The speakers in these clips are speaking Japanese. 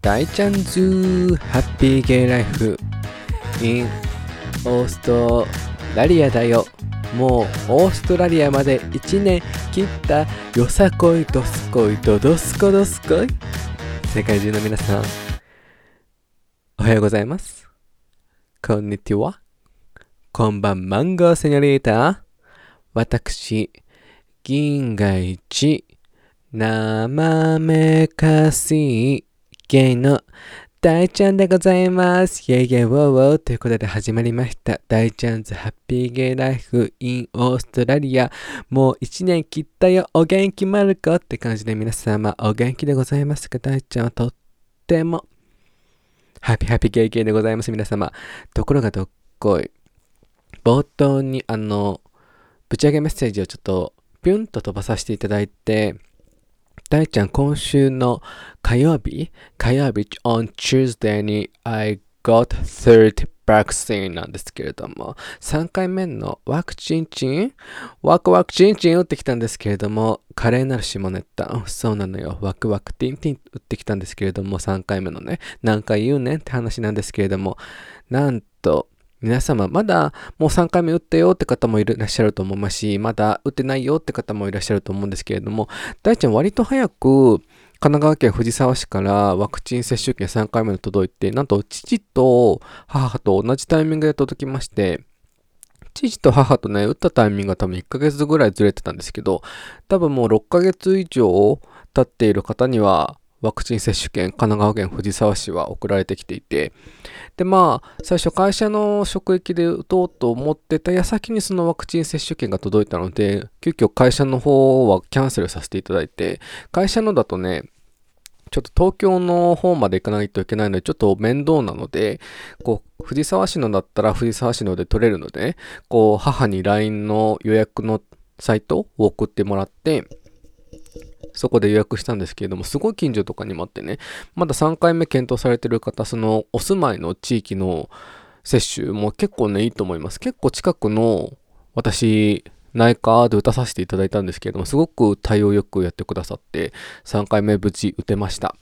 大ちゃんズハッピーゲイライフ。in オーストラリアだよもうオーストラリアまで1年切ったよさこいどすこいどどすこどすこい。世界中の皆さんおはようございます。こんにちは。こんばんマンゴーセニョリータ私銀河一生めかしい。ゲイの大ちゃんでございます。イェイイェイウォーウォーということで始まりました。大ちゃんズハッピーゲイライフ in オーストラリア。もう一年切ったよ。お元気まる子って感じで皆様お元気でございますか？大ちゃんはとってもハッピーハッピーゲイゲイでございます皆様。ところがどっこい。冒頭にあの、ぶち上げメッセージをちょっとピュンと飛ばさせていただいて、大ちゃん、今週の火曜日、火曜日 on Tuesday に I got third vaccine なんですけれども、3回目のワクチンチン、ワクワクチンチン打ってきたんですけれども、華麗なる下ネタ、そうなのよ、ワクワクティンティン打ってきたんですけれども、3回目のね、何回言うねんって話なんですけれども、なんと、皆様、まだもう3回目打ったよって方もいらっしゃると思いますし、まだ打ってないよって方もいらっしゃると思うんですけれども、大ちゃん割と早く、神奈川県藤沢市からワクチン接種券3回目の届いて、なんと父と母と同じタイミングで届きまして、父と母とね、打ったタイミングが多分1ヶ月ぐらいずれてたんですけど、多分もう6ヶ月以上経っている方には、ワクチン接種券、神奈川県藤沢市は送られてきていて、で、まあ、最初会社の職域で打とうと思ってた矢先にそのワクチン接種券が届いたので、急遽会社の方はキャンセルさせていただいて、会社のだとね、ちょっと東京の方まで行かないといけないので、ちょっと面倒なので、こう、藤沢市のだったら藤沢市ので取れるので、ね、こう、母に LINE の予約のサイトを送ってもらって、そこで予約したんですけれども、すごい近所とかにもあってね、まだ3回目検討されてる方、そのお住まいの地域の接種も結構ね、いいと思います。結構近くの私、内科で打たさせていただいたんですけれども、すごく対応よくやってくださって、3回目無事打てました。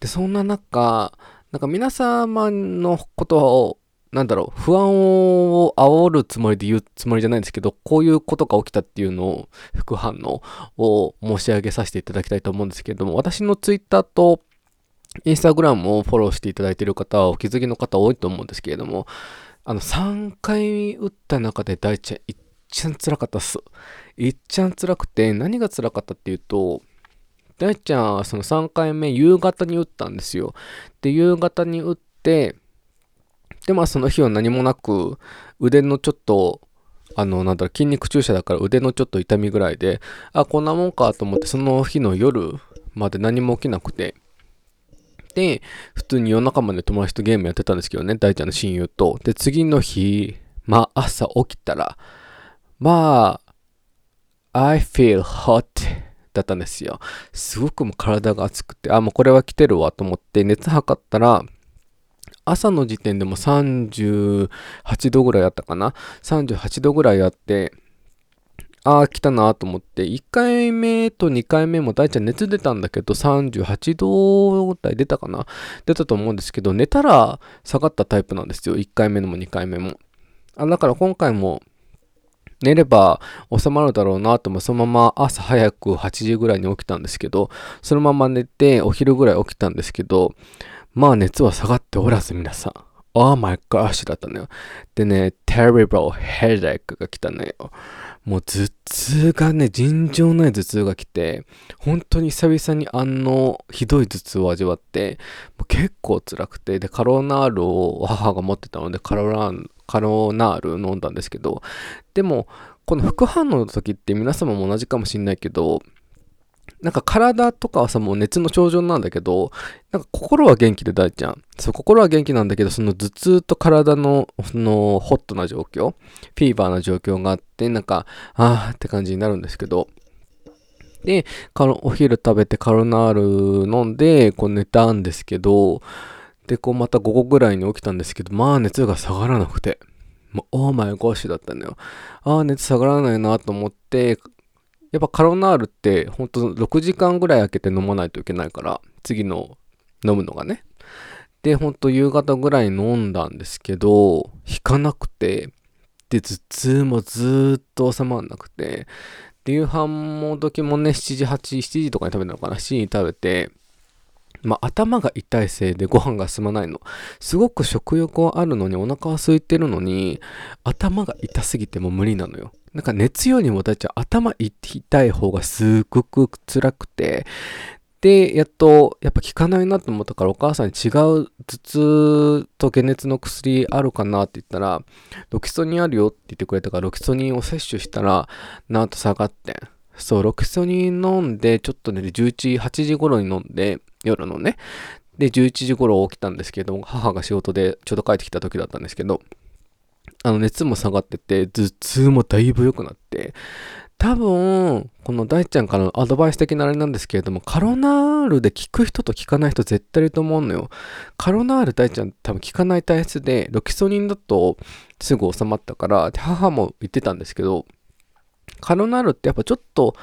で、そんな中、なんか皆様のことを、なんだろう、不安を煽るつもりで言うつもりじゃないんですけど、こういうことが起きたっていうのを、副反応を申し上げさせていただきたいと思うんですけれども、私のツイッターとインスタグラムをフォローしていただいている方はお気づきの方多いと思うんですけれども、あの、3回打った中で大ちゃん、いっちゃん辛かったっす。いっちゃん辛くて、何が辛かったっていうと、大ちゃんはその3回目夕方に打ったんですよ。で、夕方に打って、で、まあその日は何もなく、腕のちょっと、あの、なんだろう、筋肉注射だから腕のちょっと痛みぐらいで、あ、こんなもんかと思って、その日の夜まで何も起きなくて、で、普通に夜中まで友達とゲームやってたんですけどね、大ちゃんの親友と。で、次の日、まあ朝起きたら、まあ、I feel hot だったんですよ。すごくもう体が熱くて、あ、もうこれは来てるわと思って熱測ったら、朝の時点でも38度ぐらいあったかな ?38 度ぐらいあって、ああ、来たなと思って、1回目と2回目も大ちゃん熱出たんだけど、38度台出たかな？出たと思うんですけど、寝たら下がったタイプなんですよ。1回目のも2回目も。あだから今回も、寝れば収まるだろうなと思、そのまま朝早く8時ぐらいに起きたんですけど、そのまま寝て、お昼ぐらい起きたんですけど、まあ熱は下がっておらず皆さん。Oh my gosh だったのよ。でね、terrible headache が来たのよ。もう頭痛がね、尋常ない頭痛が来て、本当に久々にあのひどい頭痛を味わって、もう結構辛くて、で、カロナールを母が持ってたので、カロナール、カロナール飲んだんですけど、でも、この副反応の時って皆様も同じかもしんないけど、なんか体とかはさ、もう熱の症状なんだけど、なんか心は元気で大ちゃん。そう、心は元気なんだけど、その頭痛と体の、その、ホットな状況、フィーバーな状況があって、なんか、あーって感じになるんですけど、で、カロお昼食べてカロナール飲んで、こう寝たんですけど、で、こうまた午後ぐらいに起きたんですけど、まあ熱が下がらなくて、もう、オーマイゴッシュだったのよ。ああ、熱下がらないなと思って、やっぱカロナールって、ほんと6時間ぐらい空けて飲まないといけないから、次の飲むのがね。で、ほんと夕方ぐらい飲んだんですけど、引かなくて、で、頭痛もずっと収まらなくて、夕飯も時もね、7時、8時、7時とかに食べたのかな ?7 時に食べて、まあ、頭が痛いせいでご飯が進まないの。すごく食欲はあるのに、お腹は空いてるのに、頭が痛すぎても無理なのよ。なんか熱よりもだっちゃ頭痛い方がすっごく辛くて、で、やっと、やっぱ効かないなと思ったからお母さんに違う頭痛と解熱の薬あるかなって言ったら、ロキソニンあるよって言ってくれたからロキソニンを摂取したら、なんと下がって。そう、ロキソニン飲んで、ちょっとね、11、8時頃に飲んで、夜のね。で、11時頃起きたんですけど、母が仕事でちょうど帰ってきた時だったんですけど、あの、熱も下がってて、頭痛もだいぶ良くなって、多分、この大ちゃんからのアドバイス的なあれなんですけれども、カロナールで効く人と効かない人絶対いると思うのよ。カロナール大ちゃん多分効かない体質で、ロキソニンだとすぐ収まったから、母も言ってたんですけど、カロナールってやっぱちょっと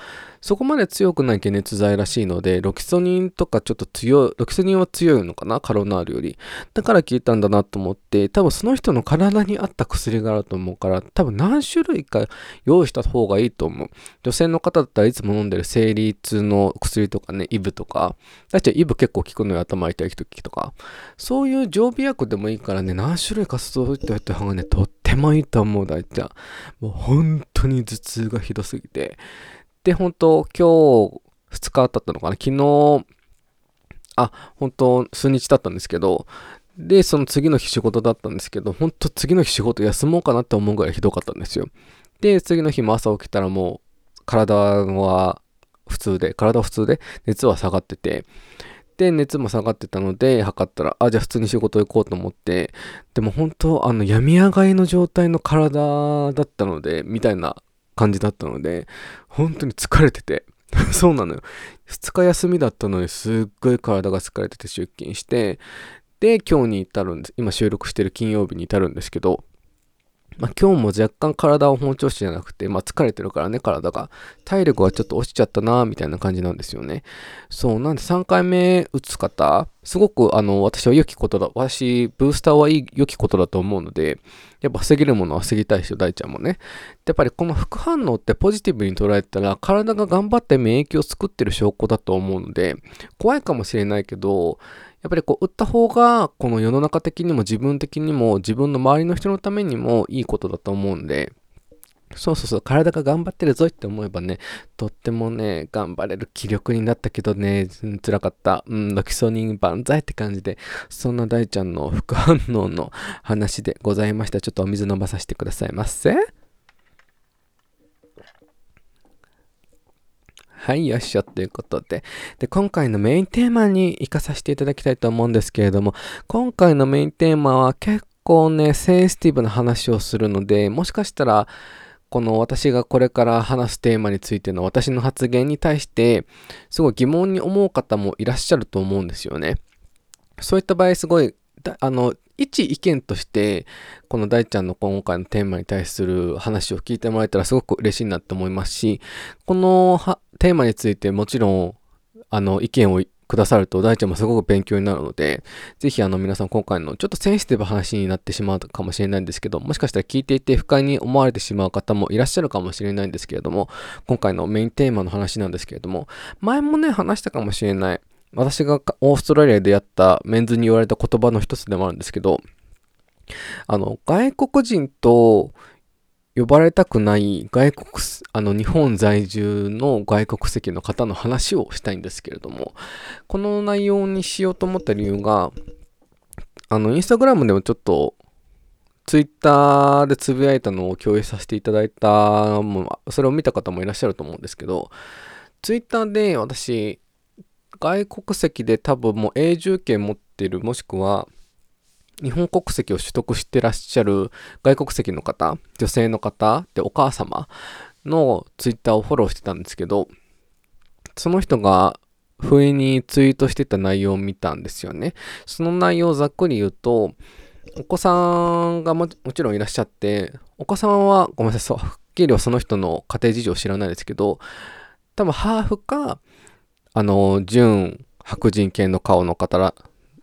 そこまで強くない解熱剤らしいので、ロキソニンとかちょっと強い、ロキソニンは強いのかな？カロナールより。だから効いたんだなと思って、多分その人の体に合った薬があると思うから、多分何種類か用意した方がいいと思う。女性の方だったらいつも飲んでる生理痛の薬とかね、イブとか、だってイブ結構効くのよ、頭痛い時とか。そういう常備薬でもいいからね、何種類かそういておいた方がね、とってもいいと思う、大ちゃん。もう本当に頭痛がひどすぎて。で、本当今日2日経ったのかな？昨日、あ、本当数日経ったんですけど、で、その次の日仕事だったんですけど、本当次の日仕事休もうかなって思うぐらいひどかったんですよ。で、次の日も朝起きたらもう体は普通で、体は普通で熱は下がってて、で、熱も下がってたので、測ったら、あ、じゃあ普通に仕事行こうと思って、でも本当、あの、病み上がりの状態の体だったので、みたいな感じだったので、本当に疲れてて、そうなのよ。2日休みだったのにすっごい体が疲れてて出勤して、で、今日に至るんです。今収録してる金曜日に至るんですけど、まあ、今日も若干体は本調子じゃなくて、まあ、疲れてるからね、体が。体力はちょっと落ちちゃったな、みたいな感じなんですよね。そう、なんで3回目打つ方、すごく、あの、私は良きことだ。私、ブースターは、良きことだと思うので、やっぱ防げるものは防ぎたい人、大ちゃんもね。やっぱりこの副反応ってポジティブに捉えたら、体が頑張って免疫を作ってる証拠だと思うので、怖いかもしれないけど、やっぱりこう、売った方が、この世の中的にも自分的にも、自分の周りの人のためにもいいことだと思うんで、そうそうそう、体が頑張ってるぞって思えばね、とってもね、頑張れる気力になったけどね、辛かった。うん、ロキソニン万歳って感じで、そんな大ちゃんの副反応の話でございました。ちょっとお水飲まさせてくださいませ。はい、よっしょということで。で、今回のメインテーマに行かさせていただきたいと思うんですけれども、今回のメインテーマは結構ね、センシティブな話をするので、もしかしたら、この私がこれから話すテーマについての私の発言に対して、すごい疑問に思う方もいらっしゃると思うんですよね。そういった場合、すごい、あの、一意見として、この大ちゃんの今回のテーマに対する話を聞いてもらえたらすごく嬉しいなって思いますし、このテーマについてもちろん、あの、意見をくださると大ちゃんもすごく勉強になるので、ぜひ皆さん今回のちょっとセンシティブ話になってしまうかもしれないんですけど、もしかしたら聞いていて不快に思われてしまう方もいらっしゃるかもしれないんですけれども、今回のメインテーマの話なんですけれども、前もね、話したかもしれない。私がオーストラリアでやったメンズに言われた言葉の一つでもあるんですけど、あの、外国人と呼ばれたくない外国、あの、日本在住の外国籍の方の話をしたいんですけれども、この内容にしようと思った理由が、あの、インスタグラムでもちょっと、ツイッターでつぶやいたのを共有させていただいた、もそれを見た方もいらっしゃると思うんですけど、ツイッターで私、外国籍で多分もう永住権持ってる、もしくは日本国籍を取得してらっしゃる外国籍の方、女性の方でお母様のツイッターをフォローしてたんですけど、その人が不意にツイートしてた内容を見たんですよね。その内容をざっくり言うと、お子さんがもちろんいらっしゃって、お子さんはごめんなさいそう、はっきりはその人の家庭事情を知らないですけど、多分ハーフか、あの、純白人系の顔の方ら、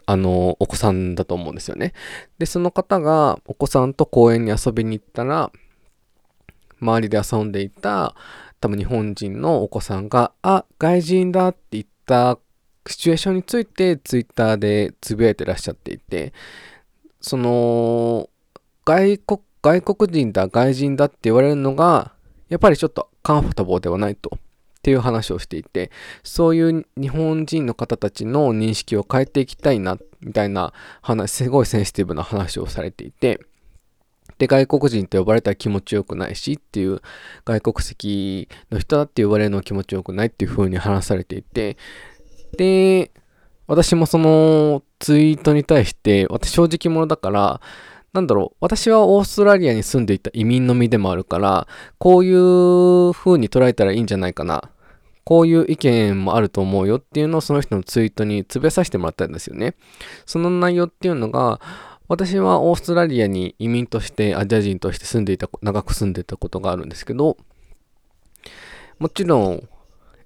あの、お子さんだと思うんですよね。で、その方がお子さんと公園に遊びに行ったら、周りで遊んでいた多分日本人のお子さんが、あ、外人だって言ったシチュエーションについてツイッターでつぶやいてらっしゃっていて、その、外国、外国人だ、外人だって言われるのが、やっぱりちょっとカンファタボーではないと。っていう話をしていて、そういう日本人の方たちの認識を変えていきたいな、みたいな話、すごいセンシティブな話をされていて、で、外国人と呼ばれたら気持ちよくないしっていう、外国籍の人だって言われるのは気持ちよくないっていう風に話されていて、で、私もそのツイートに対して、私正直者だから、なんだろう、私はオーストラリアに住んでいた移民の身でもあるから、こういう風に捉えたらいいんじゃないかな。こういう意見もあると思うよっていうのをその人のツイートにつぶやさせてもらったんですよね。その内容っていうのが、私はオーストラリアに移民としてアジア人として住んでいた、長く住んでいたことがあるんですけど、もちろん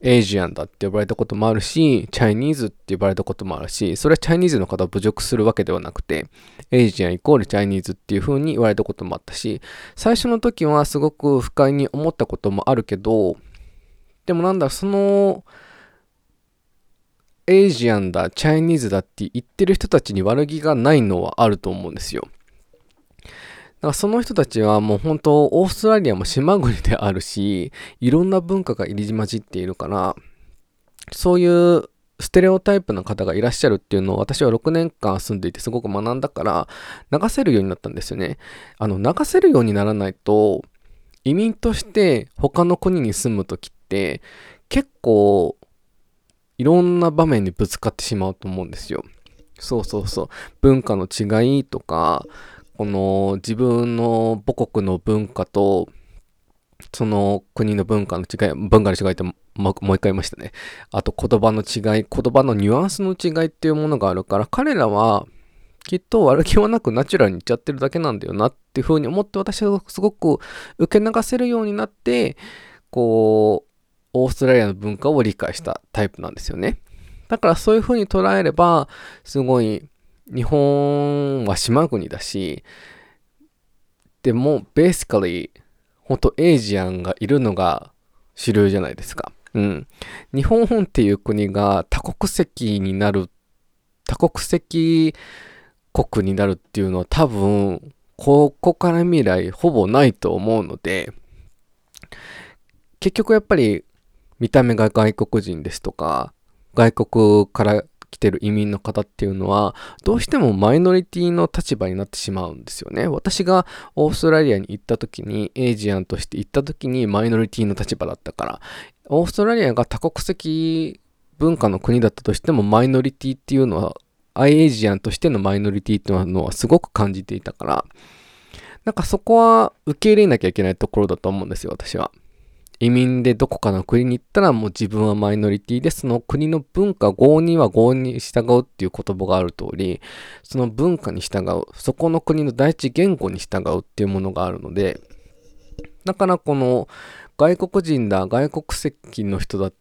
エイジアンだって呼ばれたこともあるし、チャイニーズって呼ばれたこともあるし、それはチャイニーズの方を侮辱するわけではなくて、Asian イコール Chinese っていう風に言われたこともあったし、最初の時はすごく不快に思ったこともあるけど、でもなんだ、その、 Asian だ、 Chinese だって言ってる人たちに悪気がないのはあると思うんですよ。だからその人たちはもう本当、オーストラリアも島国であるし、いろんな文化が入り混じっているから、そういうステレオタイプな方がいらっしゃるっていうのを私は6年間住んでいてすごく学んだから、流せるようになったんですよね。あの、流せるようにならないと、移民として他の国に住む時って、結構、いろんな場面にぶつかってしまうと思うんですよ。そうそうそう。文化の違いとか、この自分の母国の文化と、その国の文化の違い、文化の違いってもう一回言いましたね。あと言葉の違い、言葉のニュアンスの違いっていうものがあるから、彼らはきっと悪気はなくナチュラルに言っちゃってるだけなんだよなっていうふうに思って私はすごく受け流せるようになって、こう、オーストラリアの文化を理解したタイプなんですよね。だからそういうふうに捉えれば、すごい日本は島国だし、でも、ベーシカリー、ほんとエイジアンがいるのが主流じゃないですか。うん。日本っていう国が多国籍になる、多国籍国になるっていうのは多分、ここから未来ほぼないと思うので、結局やっぱり見た目が外国人ですとか、外国から来てる移民の方っていうのは、どうしてもマイノリティの立場になってしまうんですよね。私がオーストラリアに行った時に、エイジアンとして行った時にマイノリティの立場だったから、オーストラリアが多国籍文化の国だったとしても、マイノリティっていうのは、アイエイジアンとしてのマイノリティっていうのはすごく感じていたから、なんかそこは受け入れなきゃいけないところだと思うんですよ、私は。移民でどこかの国に行ったらもう自分はマイノリティで、その国の文化、合には合に従うっていう言葉がある通り、その文化に従う、そこの国の第一言語に従うっていうものがあるので、だからこの外国人だ、外国籍の人だっ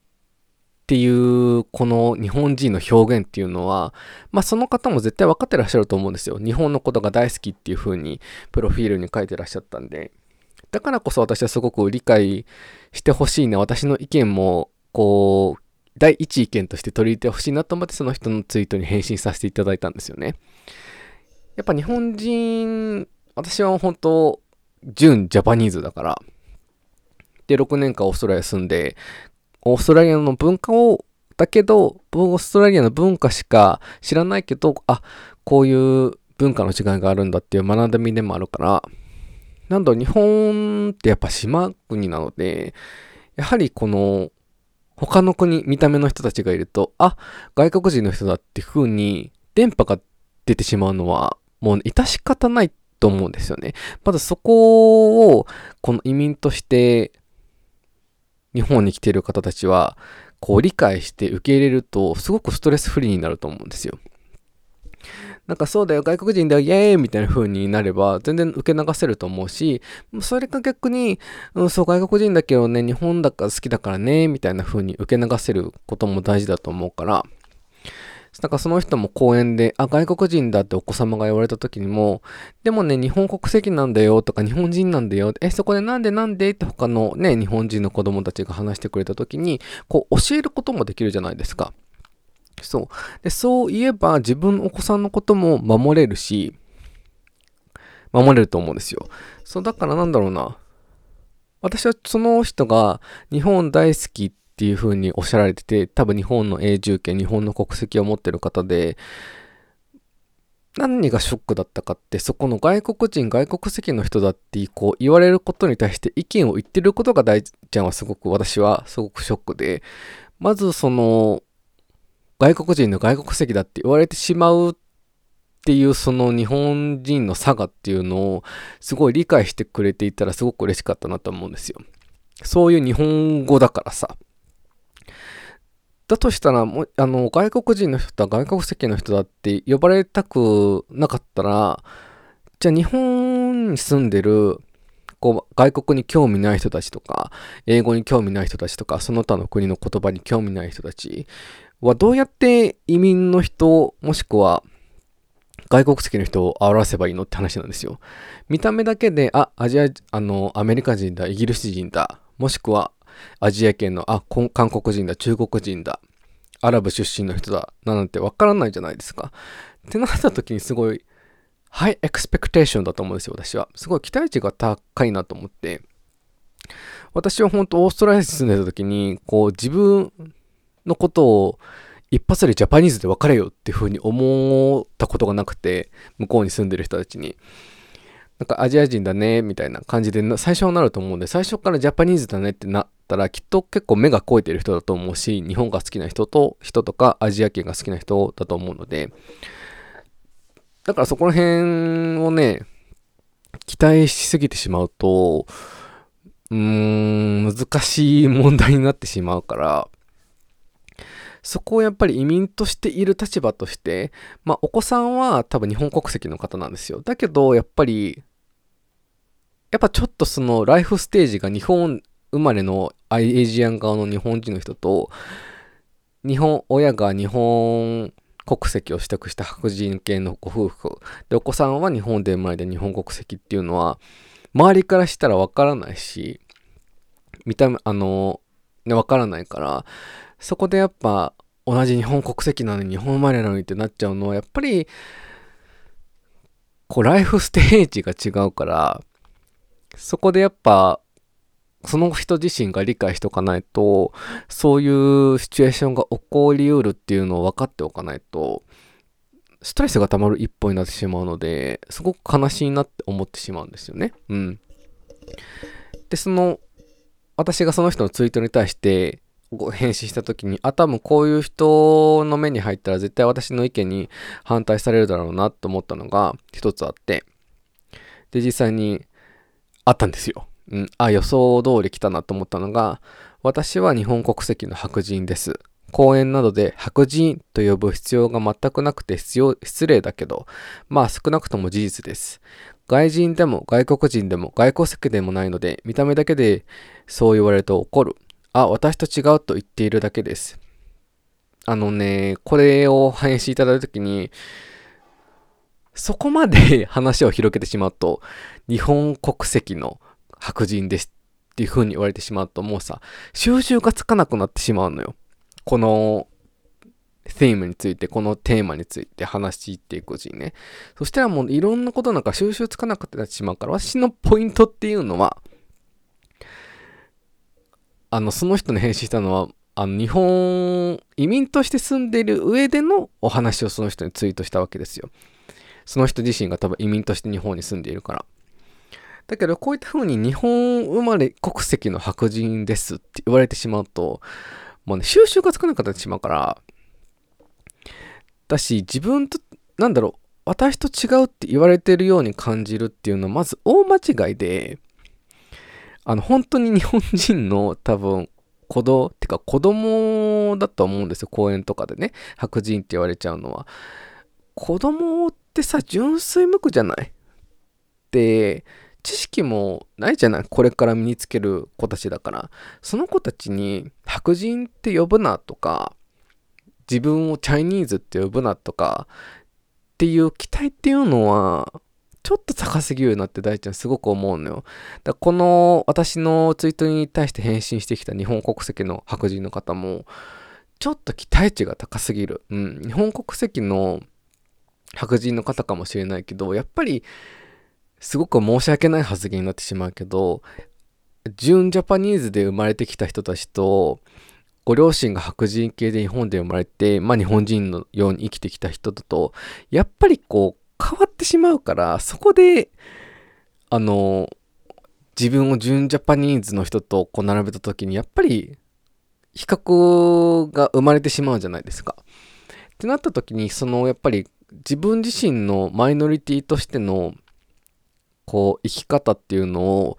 ていう、この日本人の表現っていうのは、まあその方も絶対分かってらっしゃると思うんですよ。日本のことが大好きっていう風に、プロフィールに書いてらっしゃったんで。だからこそ私はすごく理解してほしいな、私の意見も、こう、第一意見として取り入れてほしいなと思ってその人のツイートに返信させていただいたんですよね。やっぱ日本人、私は本当、純ジャパニーズだから、で、6年間オーストラリア住んで、オーストラリアの文化を、だけど、オーストラリアの文化しか知らないけど、あ、こういう文化の違いがあるんだっていう学びでもあるから、なんだ、日本ってやっぱ島国なので、やはりこの、他の国、見た目の人たちがいると、あ、外国人の人だって風に、電波が出てしまうのは、もう致し方ないと思うんですよね。まずそこを、この移民として、日本に来ている方たちは、こう理解して受け入れると、すごくストレスフリーになると思うんですよ。なんかそうだよ、外国人だよ、イエーイみたいな風になれば、全然受け流せると思うし、それが逆に、うん、そう、外国人だけどね、日本だから好きだからね、みたいな風に受け流せることも大事だと思うから、なんかその人も公園で、あ、外国人だってお子様が言われた時にも、でもね、日本国籍なんだよとか、日本人なんだよ。え、そこでなんでなんでって他のね、日本人の子供たちが話してくれた時に、こう、教えることもできるじゃないですか。そう。で、そう言えば自分お子さんのことも守れるし、守れると思うんですよ。そう、だからなんだろうな。私はその人が日本大好きっていう風におっしゃられてて、多分日本の永住権、日本の国籍を持ってる方で、何がショックだったかって、そこの外国人、外国籍の人だってこう言われることに対して意見を言ってることが大ちゃんはすごく私はすごくショックで、まずその外国人の外国籍だって言われてしまうっていうその日本人の差がっていうのをすごい理解してくれていたらすごく嬉しかったなと思うんですよ。そういう日本語だからさ。だとしたら、もあの、外国人の人は外国籍の人だって呼ばれたくなかったら、じゃあ日本に住んでる、こう、外国に興味ない人たちとか、英語に興味ない人たちとか、その他の国の言葉に興味ない人たちはどうやって移民の人、もしくは外国籍の人を表せばいいのって話なんですよ。見た目だけで、あ、アジア、あの、アメリカ人だ、イギリス人だ、もしくはアジア圏の、あ、韓国人だ、中国人だ、アラブ出身の人だ、なんてわからないじゃないですか。ってなった時にすごい、ハイエクスペクテーションだと思うんですよ、私は。すごい期待値が高いなと思って。私は本当オーストラリアに住んでた時に、こう自分のことを一発でジャパニーズで別れよっていう風に思ったことがなくて、向こうに住んでる人たちに。なんかアジア人だね、みたいな感じで最初はなると思うんで、最初からジャパニーズだねってなったら、きっと結構目が肥えてる人だと思うし、日本が好きな人と、人とかアジア圏が好きな人だと思うので、だからそこら辺をね、期待しすぎてしまうと、うーん、難しい問題になってしまうから、そこをやっぱり移民としている立場として、まあお子さんは多分日本国籍の方なんですよ。だけど、やっぱり、やっぱちょっとそのライフステージが日本生まれのアイエジアン側の日本人の人と、日本、親が日本国籍を取得した白人系のご夫婦、で、お子さんは日本で生まれて日本国籍っていうのは、周りからしたらわからないし、見た目、あの、ね、わからないから、そこでやっぱ同じ日本国籍なのに日本生まれなのにってなっちゃうのはやっぱりこうライフステージが違うからそこでやっぱその人自身が理解しておかないとそういうシチュエーションが起こりうるっていうのを分かっておかないとストレスが溜まる一歩になってしまうのですごく悲しいなって思ってしまうんですよね。うん。で、その私がその人のツイートに対して返信した時に、あ、多分こういう人の目に入ったら絶対私の意見に反対されるだろうなと思ったのが一つあって、で、実際にあったんですよ。うん、あ、予想通り来たなと思ったのが、私は日本国籍の白人です。公園などで白人と呼ぶ必要が全くなくて必要、失礼だけど、まあ少なくとも事実です。外人でも外国人でも外国籍でもないので、見た目だけでそう言われると怒る。あ、私と違うと言っているだけです。あのね、これを返信いただいたときに、そこまで 話を広げてしまうと、日本国籍の白人ですっていう風に言われてしまうと、もうさ、収集がつかなくなってしまうのよ。この、テーマについて、このテーマについて話していくうちにね。そしたらもういろんなことなんか収集つかなくなってしまうから、私のポイントっていうのは、あの、その人に返信したのは、あの、日本、移民として住んでいる上でのお話をその人にツイートしたわけですよ。その人自身が多分移民として日本に住んでいるから。だけど、こういった風に日本生まれ国籍の白人ですって言われてしまうと、もうね、収集がつかなくなってしまうから、だし、自分と、なんだろう、私と違うって言われてるように感じるっていうのは、まず大間違いで、あの、本当に日本人の多分、子供、ってか子供だと思うんですよ。公園とかでね。白人って言われちゃうのは。子供ってさ、純粋無垢じゃないで、知識もないじゃないこれから身につける子たちだから。その子たちに白人って呼ぶなとか、自分をチャイニーズって呼ぶなとかっていう期待っていうのはちょっと高すぎるなって大ちゃんすごく思うのよ。だこの私のツイートに対して返信してきた日本国籍の白人の方もちょっと期待値が高すぎる。うん。日本国籍の白人の方かもしれないけど、やっぱりすごく申し訳ない発言になってしまうけど、純ジャパニーズで生まれてきた人たちと、ご両親が白人系で日本で生まれて、まあ日本人のように生きてきた人だと、やっぱりこう変わってしまうから、そこで、あの、自分を純ジャパニーズの人とこう並べた時に、やっぱり比較が生まれてしまうじゃないですか。ってなった時に、そのやっぱり自分自身のマイノリティとしてのこう生き方っていうのを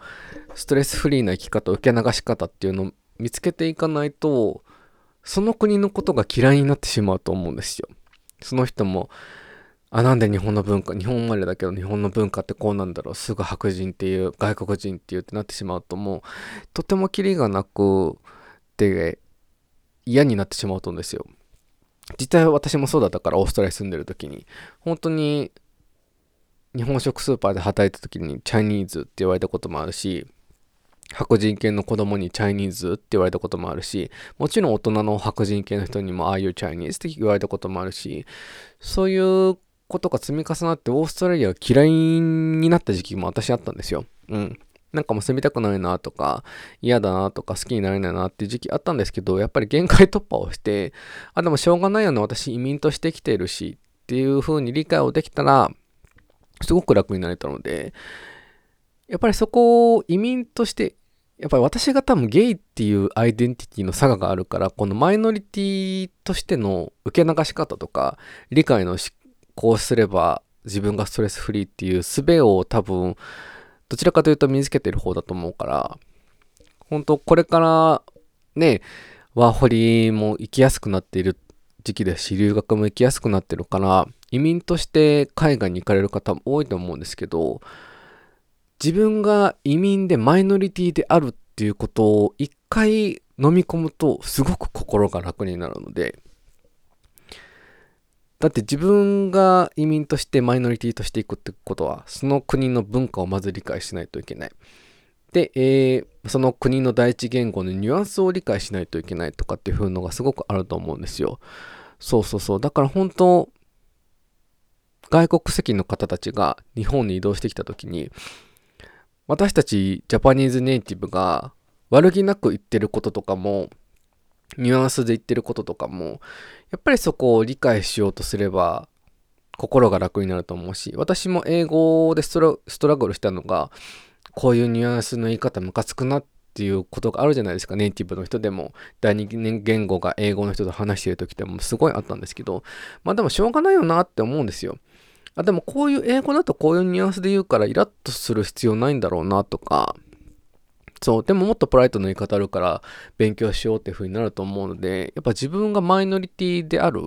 ストレスフリーな生き方受け流し方っていうのを見つけていかないとその国のことが嫌いになってしまうと思うんですよ。その人もあなんで日本の文化日本生まれだけど日本の文化ってこうなんだろうすぐ白人っていう外国人っていうってなってしまうともうとてもキリがなくて嫌になってしまうと思うんですよ。実際私もそうだったからオーストラリア住んでる時に本当に日本食スーパーで働いた時にチャイニーズって言われたこともあるし白人系の子供にチャイニーズって言われたこともあるしもちろん大人の白人系の人にもああいうチャイニーズって言われたこともあるしそういうことが積み重なってオーストラリアが嫌いになった時期も私あったんですよ。うん。なんかもう住みたくないなとか、嫌だなとか、好きになれないなっていう時期あったんですけど、やっぱり限界突破をして、あ、でもしょうがないよね、私移民として来てるしっていう風に理解をできたら、すごく楽になれたので、やっぱりそこを移民として、やっぱり私が多分ゲイっていうアイデンティティの差があるから、このマイノリティとしての受け流し方とか、理解のしこうすれば自分がストレスフリーっていう術を多分、どちらかというと身につけてる方だと思うから、本当これからね、ワーホリも行きやすくなっている時期ですし、留学も行きやすくなってるから、移民として海外に行かれる方も多いと思うんですけど、自分が移民でマイノリティであるっていうことを一回飲み込むとすごく心が楽になるので、だって自分が移民としてマイノリティとしていくってことは、その国の文化をまず理解しないといけない。で、えー、その国の第一言語のニュアンスを理解しないといけないとかっていう風のがすごくあると思うんですよ。そうそうそう。だから本当、外国籍の方たちが日本に移動してきた時に、私たちジャパニーズネイティブが悪気なく言ってることとかもニュアンスで言ってることとかも、やっぱりそこを理解しようとすれば、心が楽になると思うし、私も英語でストラストラグルしたのが、こういうニュアンスの言い方ムカつくなっていうことがあるじゃないですか。ネイティブの人でも、第二言語が英語の人と話してる時でもすごいあったんですけど、まあでもしょうがないよなって思うんですよ。あ、でもこういう英語だとこういうニュアンスで言うからイラッとする必要ないんだろうなとか、そう、でももっとプライトの言い方あるから勉強しようっていう風になると思うので、やっぱ自分がマイノリティである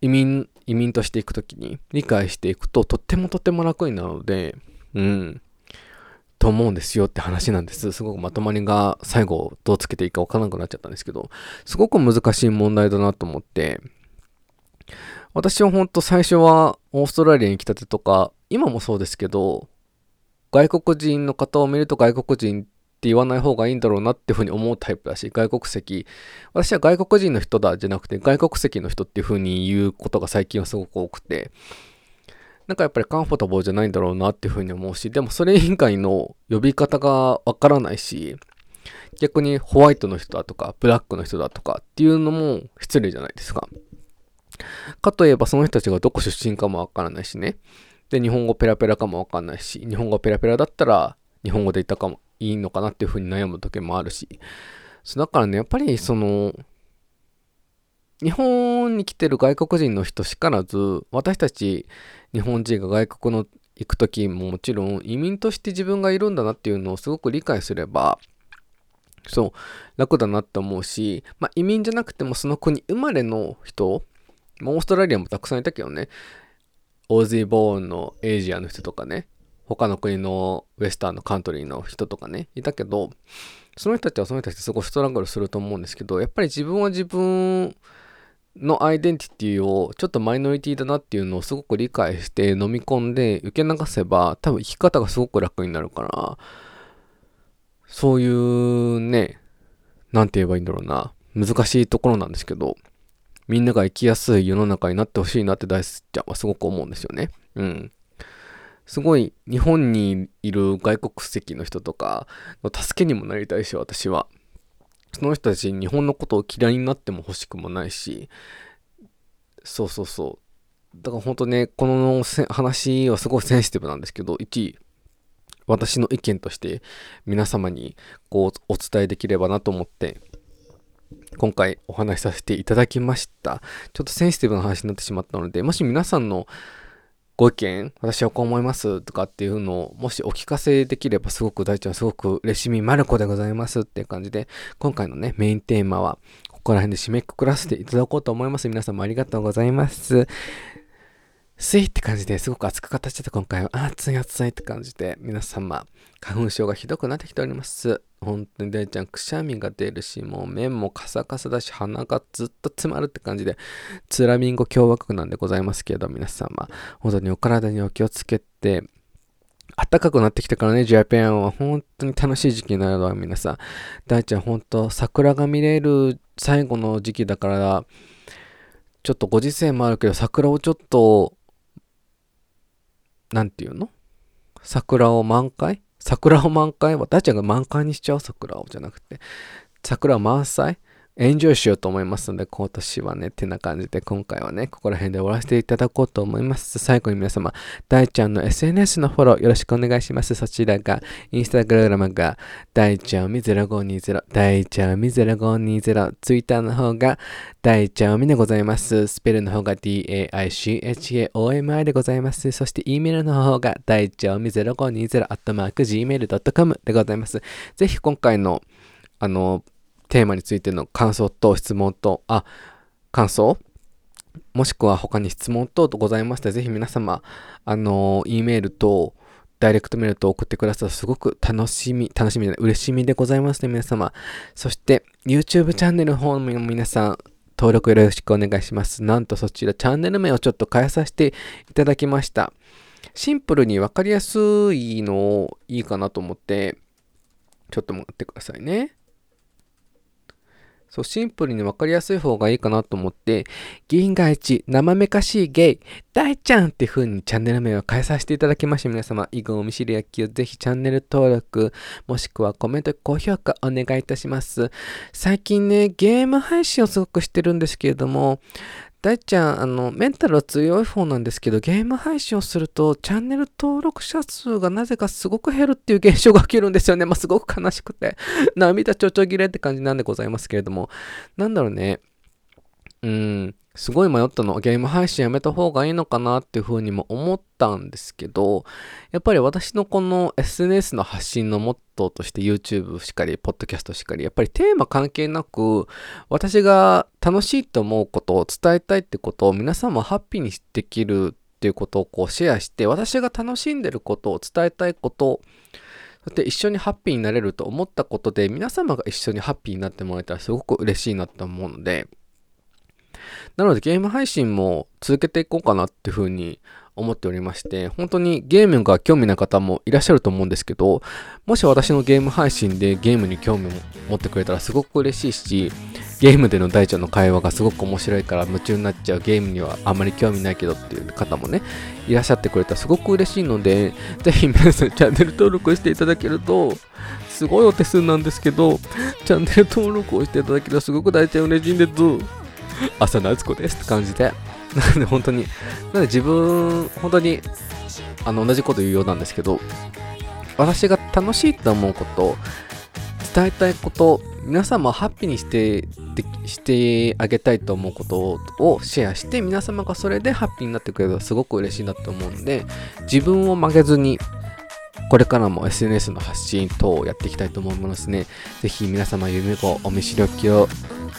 移民、移民としていくときに理解していくととってもとっても楽になるので、うん、と思うんですよって話なんです。すごくまとまりが最後どうつけていいかわからなくなっちゃったんですけど、すごく難しい問題だなと思って、私は本当最初はオーストラリアに来たてとか、今もそうですけど、外国人の方を見ると外国人って言わない方がいいんだろうなっていうふうに思うタイプだし、外国籍、私は外国人の人だじゃなくて外国籍の人っていうふうに言うことが最近はすごく多くて、なんかやっぱりカンフォタボーじゃないんだろうなっていうふうに思うし、でもそれ以外の呼び方がわからないし、逆にホワイトの人だとか、ブラックの人だとかっていうのも失礼じゃないですか。かといえばその人たちがどこ出身かもわからないしね。で、日本語ペラペラかもわかんないし、日本語ペラペラだったら日本語で言ったかもいいのかなっていうふうに悩む時もあるし。だからね、やっぱりその、日本に来てる外国人の人しからず、私たち日本人が外国の行く時ももちろん移民として自分がいるんだなっていうのをすごく理解すれば、そう、楽だなって思うし、まあ移民じゃなくてもその国生まれの人、オーストラリアもたくさんいたけどね、オージーボーンのエイジアの人とかね、他の国のウェスタンのカントリーの人とかね、いたけど、その人たちはその人たちすごいストラングルすると思うんですけど、やっぱり自分は自分のアイデンティティをちょっとマイノリティだなっていうのをすごく理解して飲み込んで受け流せば多分生き方がすごく楽になるからそういうねなんて言えばいいんだろうな難しいところなんですけどみんなが生きやすい世の中になってほしいなって大好きちゃんはすごく思うんですよね。うん。すごい日本にいる外国籍の人とかの助けにもなりたいし、私は。その人たちに日本のことを嫌いになっても欲しくもないし、そうそうそう。だから本当ね、この話はすごいセンシティブなんですけど、1位、私の意見として皆様にこうお伝えできればなと思って今回お話しさせていただきました。ちょっとセンシティブな話になってしまったので、もし皆さんのご意見、私はこう思いますとかっていうのを、もしお聞かせできればすごく大ちゃんすごく嬉しみまる子でございますっていう感じで、今回のね、メインテーマは、ここら辺で締めくくらせていただこうと思います。皆さんもありがとうございます。スイって感じですごく熱く語っちゃった今回は熱い熱いって感じで皆様花粉症がひどくなってきております。本当にデイちゃんくしゃみが出るしもう目もカサカサだし鼻がずっと詰まるって感じでつらみんご凶悪なんでございますけど皆様本当にお体にお気をつけて暖かくなってきたからね、ジャパンは本当に楽しい時期になるわ、皆さん。大ちゃん、本当桜が見れる最後の時期だから、ちょっとご時世もあるけど、桜をちょっとなんていうの？桜を満開？桜を満開私ちが満開にしちゃう桜をじゃなくて、桜満載？エンジョイしようと思いますので、今年はね、ってな感じで、今回はね、ここら辺で終わらせていただこうと思います。最後に皆様、大ちゃんの SNS のフォローよろしくお願いします。そちらが、インスタグラムが、大ちゃんみ0520、大ちゃんみ0520、ツイッターの方が、大ちゃんみでございます。スペルの方が DAICHAOMI でございます。そして、E メールの方が、大ちゃんみ0520、アットマーク Gmail.com でございます。ぜひ今回の、あの、テーマについての感想と質問と、あ、感想？もしくは他に質問等々ございましたら、ぜひ皆様、あの、E メールと、ダイレクトメールと送ってくださるすごく楽しみ、楽しみで、嬉しみでございますね、皆様。そして、YouTube チャンネルの方の皆さん、登録よろしくお願いします。なんとそちらチャンネル名をちょっと変えさせていただきました。シンプルにわかりやすいのいいかなと思って、ちょっと待ってくださいね。そう、シンプルに分かりやすい方がいいかなと思って、銀河一、生めかしいゲイ、大ちゃんっていう風にチャンネル名を変えさせていただきました。皆様、以後お見知りおきをぜひチャンネル登録、もしくはコメント、高評価お願いいたします。最近ね、ゲーム配信をすごくしてるんですけれども、大ちゃん、あの、メンタルは強い方なんですけど、ゲーム配信をすると、チャンネル登録者数がなぜかすごく減るっていう現象が起きるんですよね。まあ、すごく悲しくて、涙ちょちょ切れって感じなんでございますけれども、なんだろうね。うん、すごい迷ったの。ゲーム配信やめた方がいいのかなっていうふうにも思ったんですけど、やっぱり私のこの SNS の発信のモットーとして YouTube しかり、ポッドキャストしかり、やっぱりテーマ関係なく、私が楽しいと思うことを伝えたいってことを皆さんもハッピーにできるっていうことをこうシェアして、私が楽しんでることを伝えたいことそして一緒にハッピーになれると思ったことで、皆様が一緒にハッピーになってもらえたらすごく嬉しいなと思うので、なのでゲーム配信も続けていこうかなっていうふうに思っておりまして、本当にゲームが興味な方もいらっしゃると思うんですけど、もし私のゲーム配信でゲームに興味を持ってくれたらすごく嬉しいし、ゲームでの大ちゃんの会話がすごく面白いから夢中になっちゃうゲームにはあまり興味ないけどっていう方もね、いらっしゃってくれたらすごく嬉しいので、ぜひ皆さんチャンネル登録していただけると、すごいお手数なんですけど、チャンネル登録をしていただけるとすごく大ちゃん嬉しいんです。朝夏子ですって感じで。なんで本当に、なんで自分、本当に、あの、同じこと言うようなんですけど、私が楽しいと思うこと、伝えたいこと、皆様ハッピーにしてでしてあげたいと思うことをシェアして皆様がそれでハッピーになってくれるとすごく嬉しいなと思うんで自分を曲げずにこれからも SNS の発信等をやっていきたいと思いますね。ぜひ皆様、ゆめこ、お見知りおきを、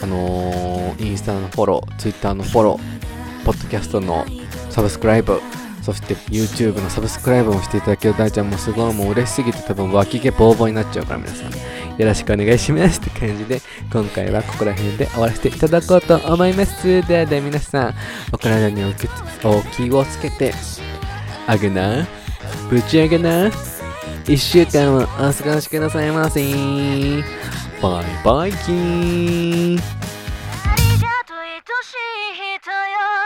あのー、インスタのフォロー、ツイッターのフォロー、ポッドキャストのサブスクライブ、そして YouTube のサブスクライブもしていただける大ちゃんもすごいもう嬉しすぎて多分脇毛ボーボーになっちゃうから皆さん。よろしくお願いしますって感じで今回はここら辺で終わらせていただこうと思います。ではでは皆さんお体にお気をつけてあげな。ぶち上げな。1週間はお過ごしくださいませ。バイバイキーン。ありがとう愛しい人よ